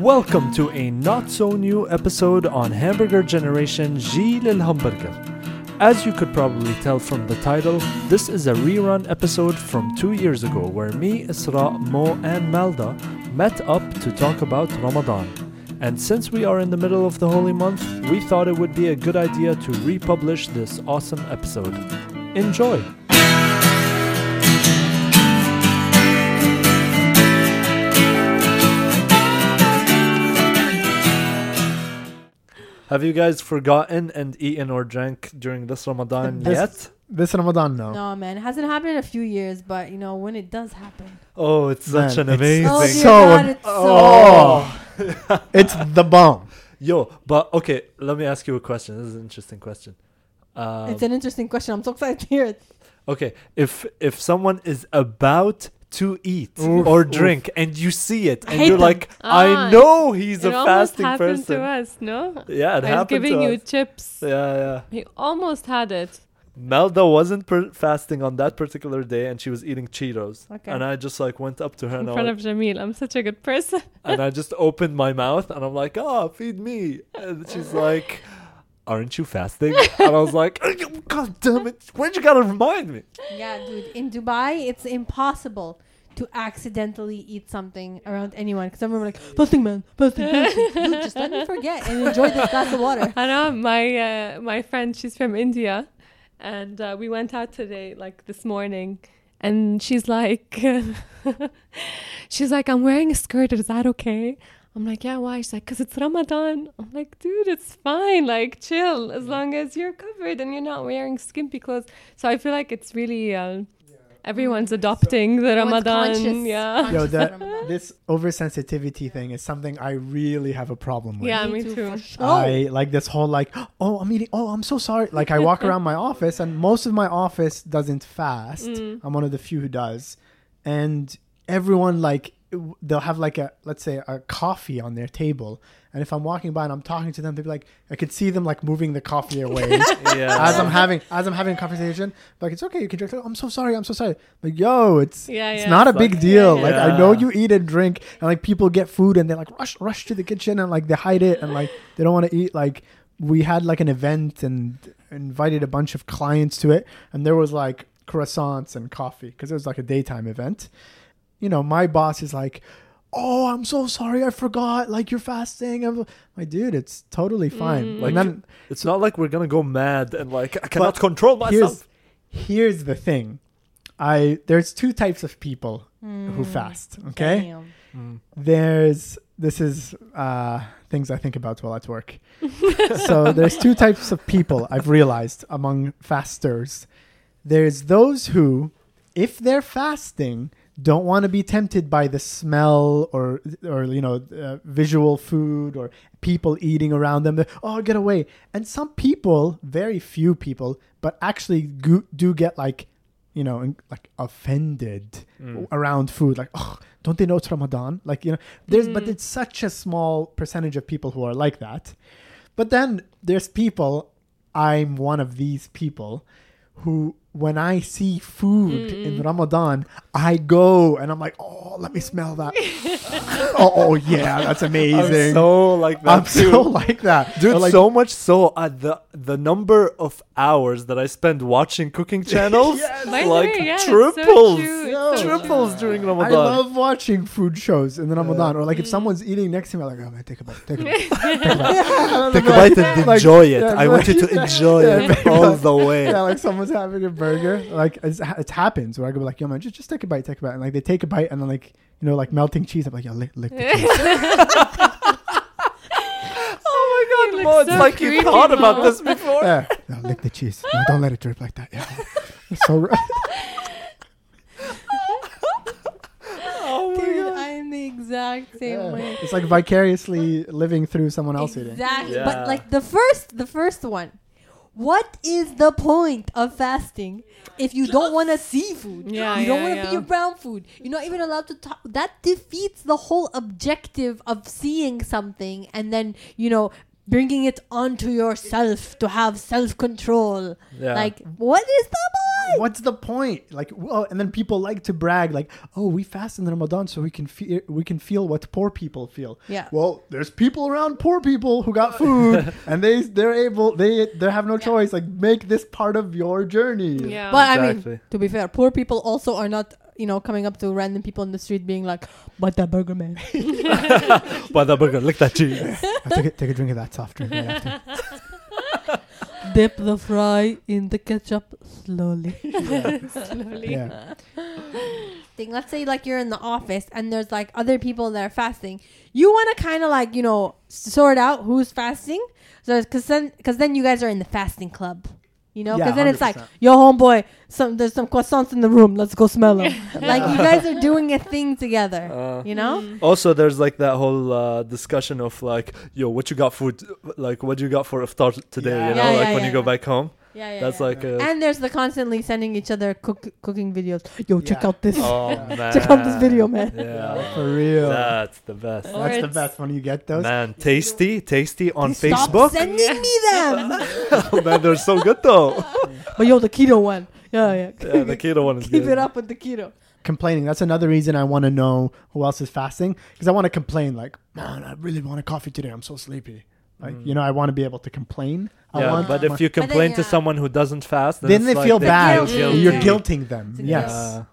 Welcome to a not so new episode on Hamburger Generation Gilles Hamburger. As you could probably tell from the title, this is a rerun episode from two years ago where me, Isra, Mo, and Malda met up to talk about Ramadan. And since we are in the middle of the holy month, we thought it would be a good idea to republish this awesome episode. Enjoy! Have you guys forgotten and eaten or drank during this Ramadan This- yet? This Ramadan, no. No, man, it hasn't happened in a few years, but you know when it does happen. Oh, it's such an it's amazing. Oh So- God, it's Oh. it's the bomb. Yo, but okay, let me ask you a question. This is an interesting question. Um. It's an interesting question. I'm so excited to hear it. okay, if if someone is about to eat Oof, or oof. drink and you see it and you're them. like, Ah, I know he's it a almost fasting happened person. to us, no? Yeah, it I was happened giving to you us. chips. Yeah, yeah. He almost had it. Melda wasn't per- fasting on that particular day, and she was eating Cheetos. Okay. And I just like went up to her in and I, front was- of Jamil. I'm such a good person. and I just opened my mouth and I'm like, "Oh, feed me." And she's like, "Aren't you fasting?" and I was like, "God damn it! Why'd you gotta remind me?" Yeah, dude. In Dubai, it's impossible to accidentally eat something around anyone because everyone like fasting, man, fasting, fasting. Dude, just let me forget and enjoy this glass of water. I know my uh, my friend. She's from India, and uh, we went out today, like this morning, and she's like, she's like, I'm wearing a skirt. Is that okay? I'm like, yeah. Why? She's like, cause it's Ramadan. I'm like, dude, it's fine. Like, chill. As long as you're covered and you're not wearing skimpy clothes. So I feel like it's really. Uh, Everyone's adopting the Ramadan, conscious- yeah. conscious Yo, that Ramadan. this oversensitivity thing is something I really have a problem with. Yeah, me too, too. sure. I like this whole like, oh, I'm eating. Oh, I'm so sorry. Like I walk around my office, and most of my office doesn't fast. Mm. I'm one of the few who does, and everyone like w- they'll have like a let's say a coffee on their table, and if I'm walking by and I'm talking to them, they'll be like, I could see them like moving the coffee away. Yeah. as I'm having as I'm having a conversation, like it's okay, you can drink. Like, I'm so sorry, I'm so sorry. Like yo, it's Yeah, it's yeah. not a It's big like- deal. Yeah, Like yeah. I know you eat and drink, and like people get food and they like rush rush to the kitchen and like they hide it and like they don't want to eat. Like we had like an event and invited a bunch of clients to it, and there was like croissants and coffee because it was like a daytime event. You know, my boss is like. Oh, I'm so sorry. I forgot. Like you're fasting. I'm like, dude, it's totally fine. Mm. Like, Like, then It's not like we're gonna go mad and like I cannot control here's myself. here's the thing i there's two types of people who Mm, fast okay damn. Mm. there's this is uh things i think about while at work so there's two types of people i've realized among fasters there's those who if they're fasting don't want to be tempted by the smell or or you know uh, visual food or people eating around them. Oh get away. And some people very few people but actually go- do get like you know like offended Mm. around food. Like oh don't they know it's ramadan? Like you know there's but Mm. it's such a small percentage of people who are like that. But then there's people i'm one of these people who when i see food in Mm. ramadan i go and i'm like oh let me smell that oh, oh yeah that's amazing I'm so like that I'm too. so like that Dude, like, so much so uh, the the number of hours that I spend watching cooking channels Yes. Like yeah, it's so triples, so triples true. during I love watching food shows in the Ramadan, or like if Mm. someone's eating next to me, I'm like, oh man, take a bite, take a bite, Take a bite and Like, enjoy it. yeah, I want you to enjoy yeah, it all the way. yeah, like someone's having a burger, like it's, it happens where I go like, yo man, just just take a bite, take a bite, and like they take a bite and then like you know like melting cheese, I'm like, yo, lick, lick the cheese. Oh my god, look Mo, it's like you creepy, thought about this before. yeah, no, lick the cheese. No, don't let it drip like that. Yeah, it's so. Oh Dude. I'm the exact same Yeah. way. It's like vicariously living through someone else eating. Exactly. Yeah. But like the first, the first one. What is the point of fasting if you don't want to see food? Yeah, you don't yeah, want to yeah. be around food. You're not even allowed to talk. That defeats the whole objective of seeing something and then you know bringing it onto yourself to have self control. Yeah. Like, what is the what's the point? Like, well, and then people like to brag, like, oh, we fast in Ramadan so we can feel we can feel what poor people feel. Yeah. Well, there's people around poor people who got food, and they they're able they they have no choice. Like, make this part of your journey. Yeah. But I mean, to be fair, poor people also are not, you know, coming up to random people in the street being like, "But that burger man." By the burger, lick that cheese. I take, a, take a drink of that soft drink right after. Dip the fry in the ketchup slowly. Slowly. Yeah. Thing. Let's say like you're in the office and there's like other people that are fasting. You want to kind of like you know sort out who's fasting. So because then because then you guys are in the fasting club. You know, Yeah, because then it's like, 100%. yo, homeboy, some there's some croissants in the room. Let's go smell them. like you guys are doing a thing together. Uh, you know? Mm. Also, there's like that whole uh, discussion of like, yo, what you got food? Like, what you got for iftar today? Yeah. You know, Yeah, like yeah, when yeah, you go back home. Yeah, yeah. That's yeah. like, a, and there's the constantly sending each other cook, cooking videos. Yo, check Yeah. out this. oh man, Check out this video, man. Yeah, For real. that's the best. Or That's the best when you get those. Man, tasty, tasty on Stop Facebook. sending me them. oh, man, they're so good though. but yo, the keto one. Yeah, yeah. yeah, the keto one is Keep good. it up with the keto. complaining. That's another reason I want to know who else is fasting because I want to complain. Like, man, I really want a coffee today. I'm so sleepy. Like, Mm. you know, I want to be able to complain. I Yeah, want but if you then, complain to someone who doesn't fast, then, then they like feel The bad. guilt. You're guilting them. It's a Yes. Yeah.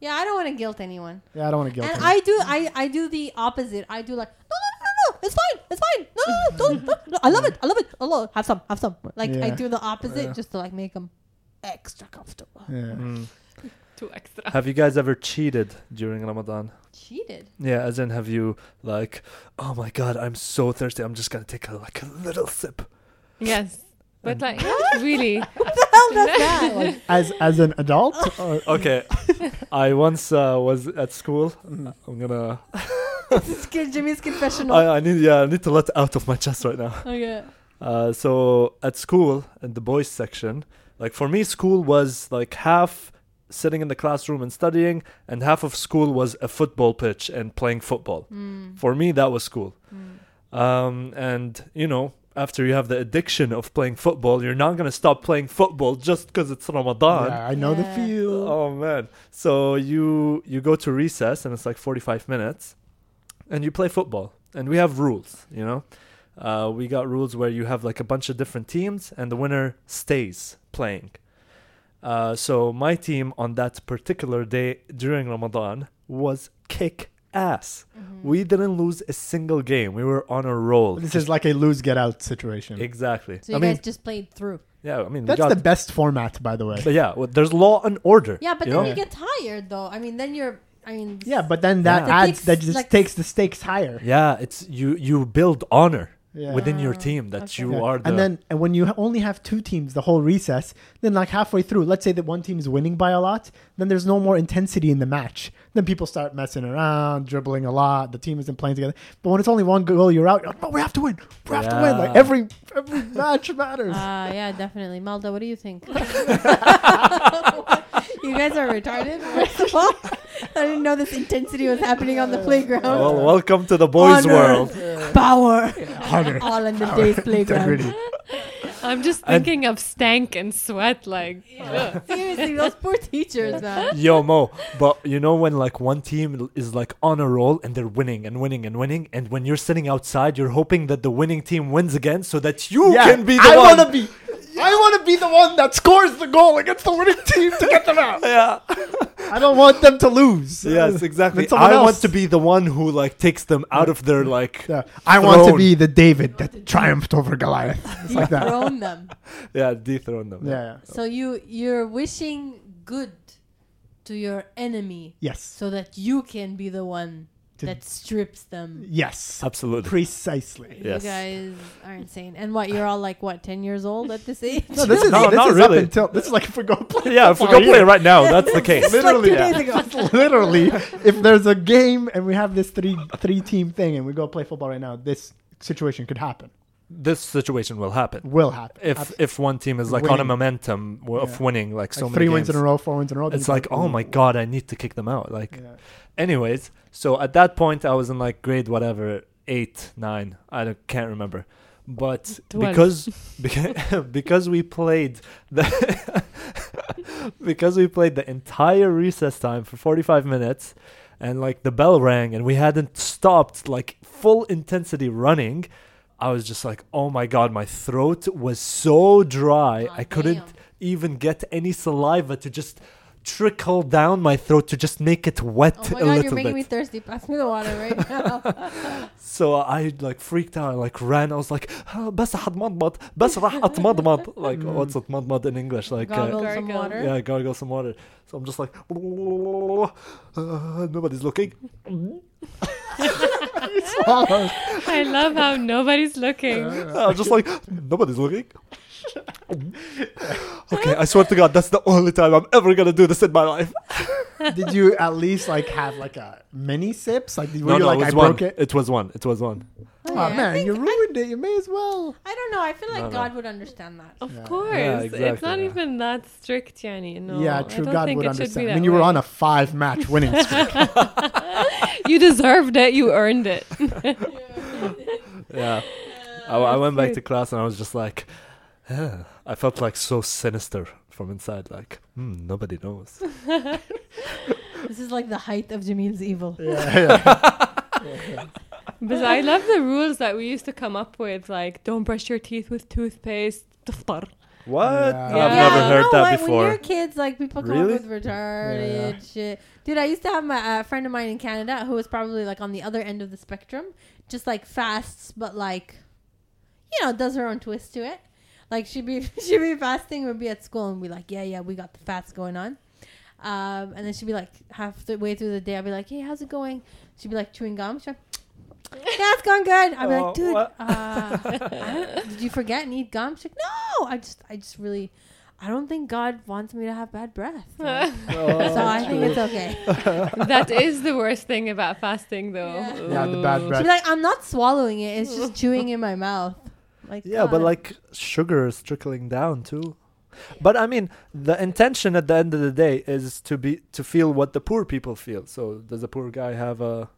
Yeah, I don't want to guilt anyone. Yeah, I don't want to guilt and them. I do, I, I do the opposite. I do like, no, no, no, no, no, it's fine, it's fine. No, no, no, don't, no, no, I love it, I love it. I love it. Have some, have some. Like I do the opposite Yeah. just to like make them extra comfortable. yeah. Mm. Too extra. Have you guys ever cheated during Ramadan? Cheated. Yeah, as in, have you like, oh my god, I'm so thirsty. I'm just gonna take a, like a little sip. Yes. But like, not really. Hell, that's that. Like, As as an adult, or, Okay, I once uh, was at school. Mm. I'm gonna. this is Kid Jimmy's confessional. I, I need yeah, I need to let out of my chest right now. okay. Uh, so at school in the boys section, like for me, school was like half sitting in the classroom and studying, and half of school was a football pitch and playing football. Mm. For me, that was school. Mm. Um, and you know, after you have the addiction of playing football, you're not gonna stop playing football just because it's Ramadan. yeah, I know the feel. Oh man! So you you go to recess and it's like forty five minutes, and you play football. And we have rules, you know. Uh, we got rules where you have like a bunch of different teams, and the winner stays playing. Uh, so my team on that particular day during Ramadan was kick ass. Mhm. We didn't lose a single game. We were on a roll. This is like a lose get out situation. exactly. So you I mean, guys just played through. yeah. I mean, we That's got, the best format, by the way. But yeah, well, there's law and order. Yeah, but you then know? you get tired though. I mean, then you're. I mean. Yeah, but then that Yeah. It adds takes, that just like, takes the stakes higher. Yeah, it's you. You build honor Yeah. within your team that okay. you Yeah. are the. and then and when you ha- only have two teams the whole recess then like halfway through let's say that one team is winning by a lot then there's no more intensity in the match then people start messing around dribbling a lot the team isn't playing together but when it's only one goal you're out you're like, no we have to win we have to win like every every match matters Uh, yeah, definitely. Malda, what do you think? you guys are retarded. First of all, I didn't know this intensity was happening on the playground. well, welcome to the boys' Honor. world. Power, Honor. all in the day's playground. Integrity. I'm just And- thinking of stank and sweat. Like, ugh. Seriously, those poor teachers, man. Yo, Mo, but you know when like one team is like on a roll and they're winning and winning and winning, and when you're sitting outside, you're hoping that the winning team wins again so that you Yeah, can be the I one. want to be I want to be the one that scores the goal against the winning team to get them out. yeah. I don't want them to lose. Yes, exactly. Then someone I want to be the one who like takes them out of their like Yeah. I want to be the David that triumphed over Goliath. It's like that. Dethrone them. yeah dethrone them. Yeah, yeah. So you you're wishing good to your enemy Yes. so that you can be the one To- that strips them. Yes. absolutely. Precisely. Yes. You guys are insane. And what? You're all like what? Ten years old at this age? No, this is No, this not is really. up until this is like if we go play. yeah, if we go play here. right now, that's the case. Literally, two days literally, if there's a game and we have this three three team thing and we go play football right now, this situation could happen. This situation will happen. Will happen. if Abs- if one team is like on a momentum w- of Yeah. winning like so like many three wins in a row, four wins in a row. it's you like oh my god i need to kick them out like Yeah. anyways so at that point i was in like grade whatever eight nine i don't, can't remember but Twelve. because beca- because we played the because we played the entire recess time for 45 minutes and like the bell rang and we hadn't stopped like full intensity running i was just like oh my god my throat was so dry Aw, i couldn't damn. even get any saliva to just trickle down my throat to just make it wet Oh my a god, little you're making bit me thirsty. Pass me the water right now. so I like freaked out. I like ran. I was like, "Ah, بس حتمضمض بس راح اتمضمض. Like Mm. what's atmضمض in English? Like uh, Gargle some Gargle. water. yeah, gargle some water. So I'm just like, uh, nobody's looking. I love how nobody's looking. Uh, I was just like, nobody's looking. okay, I swear to God, that's the only time I'm ever gonna do this in my life. Did you at least like have like a mini sips? Like were no, you no, like it I one. broke it? It was one. It was one. Oh, Oh yeah. I man, think- you I- ruined it. You may as well. I don't know. I feel like No, no. God would understand that. Of Yeah. course. Yeah, It's not yeah. even that strict, Jenny. No. yeah, I true. don't God think would it understand. I that mean, you were on a five match winning streak. you deserved it. You earned it. yeah. I, I went back to class and I was just like, yeah. I felt like so sinister from inside, like, hmm, nobody knows. this is like the height of Jamil's evil. Yeah, yeah. but I love the rules that we used to come up with, like, don't brush your teeth with toothpaste. What? Yeah. I've Yeah, never you heard know that what? When you're kids, like people come Really? up with retarded shit. Dude, I used to have my uh, friend of mine in Canada who was probably like on the other end of the spectrum, just like fasts, but like, you know, does her own twist to it. Like she'd be she'd be fasting, would be at school and be like, yeah, yeah, we got the fast going on. Um, and then she'd be like halfway through the day, I'd be like, hey, how's it going? She'd be like chewing gum. She'd be like, yeah, it's going good. I'm Oh, like, dude, uh, did you forget and eat gum? She's like, no, I just, I just really, I don't think God wants me to have bad breath. Like, Oh, so I think it's okay. that is the worst thing about fasting, though. Yeah. Yeah, the bad breath. She'd be like, I'm not swallowing it. It's just chewing in my mouth. Like, Yeah, but like sugar is trickling down too. But I mean, the intention at the end of the day is to be to feel what the poor people feel. So does the poor guy have a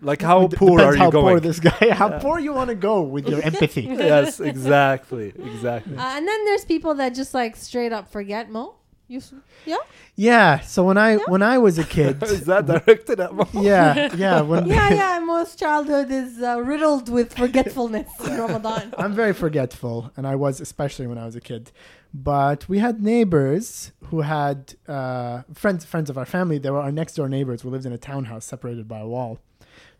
like how D- poor depends are how you poor going? this guy? How Yeah. poor you want to go with your empathy? yes, exactly, exactly. Uh, and then there's people that just like straight up forget Mo. You, yeah, Yeah. So when I when I was a kid, is that directed at Mo? yeah, yeah. When yeah, yeah. Mo's childhood is uh, riddled with forgetfulness in Ramadan. I'm very forgetful, and I was especially when I was a kid. But we had neighbors who had uh, friends friends of our family. They were our next door neighbors. We lived in a townhouse separated by a wall.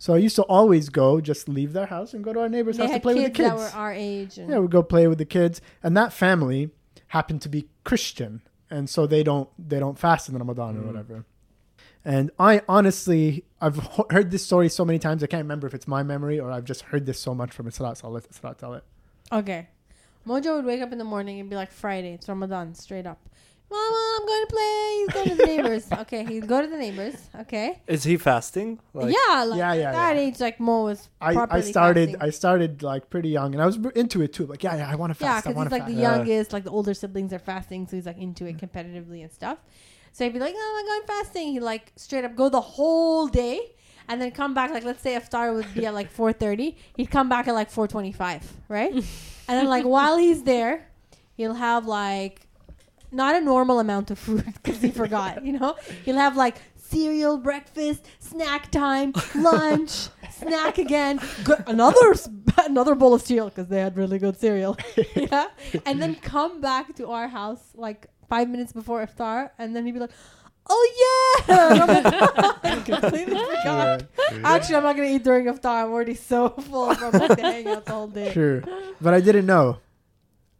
So I used to always go, just leave their house and go to our neighbor's They house to play kids, with the kids. that were our age. And Yeah, we would go play with the kids, and that family happened to be Christian, and so they don't they don't fast in Ramadan or Mm. whatever. And I honestly, I've ho- heard this story so many times. I can't remember if it's my memory or I've just heard this so much from Isra. So I'll let Isra tell it. Okay. Mojo would wake up in the morning and be like, Friday, it's Ramadan, straight up. Mama, I'm going to play. He's going to the neighbors. okay, he'd go to the neighbors. Okay. Is he fasting? Like, yeah, like Yeah, yeah, at that yeah. age, like Mo was I, I started fasting. I started like pretty young, and I was into it too. Like, yeah, yeah, I want to fast. I because he's like fast. the Yeah. youngest. Like the older siblings are fasting, so he's like into it competitively and stuff. So he'd be like, "No, I'm going fasting." He'd like straight up go the whole day, and then come back. Like let's say iftar would be at like 4:30, he'd come back at like 4:25, right? and then like while he's there, he'll have like not a normal amount of food because he forgot. You know, he'll have like cereal, breakfast, snack time, lunch, snack again, another another bowl of cereal because they had really good cereal. yeah, and then come back to our house like five minutes before iftar, and then he'd be like. Oh yeah! And I'm like, I completely forgot. Actually, I'm not gonna eat during iftar. I'm already so full from like the hangouts all day. Sure, but I didn't know,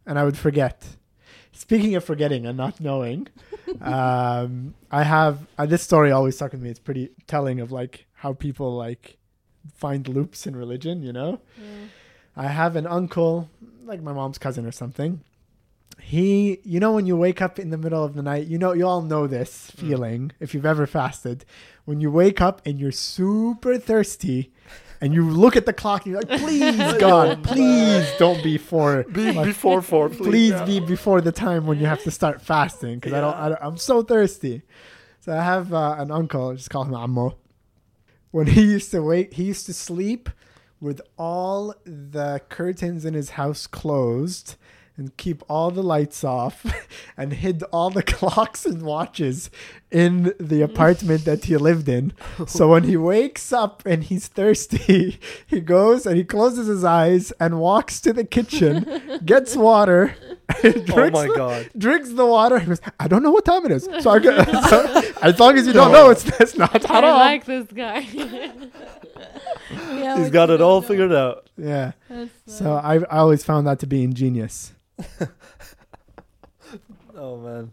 and I would forget. Speaking of forgetting and not knowing, um, I have uh, this story always stuck with me. It's pretty telling of like how people like find loops in religion. You know, I have an uncle, like my mom's cousin or something. He, you know, when you wake up in the middle of the night, you know, you all know this feeling if you've ever fasted. When you wake up and you're super thirsty, and you look at the clock and you're like, "Please, God, please don't be for, Be like, before four, please. please yeah. be before the time when you have to start fasting because I, don't, I don't. I'm so thirsty." So I have uh, an uncle, just call him Ammo. When he used to wait, he used to sleep with all the curtains in his house closed, and keep all the lights off and hid all the clocks and watches in the apartment that he lived in. So when he wakes up and he's thirsty, he goes and he closes his eyes and walks to the kitchen, gets water, oh drinks, Oh my the, god. drinks the water. and goes, I don't know what time it is. So, I get, so as long as you don't know, it's, it's not I haram. like this guy. Yeah, He's what got it all know. figured out. yeah. So I, I always found that to be ingenious. Oh man.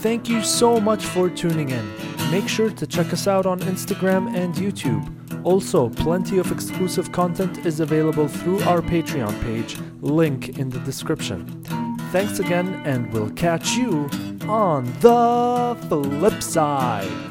Thank you so much for tuning in. Make sure to check us out on Instagram and YouTube. Also, plenty of exclusive content is available through our Patreon page, link in the description. Thanks again, and we'll catch you on the flip side.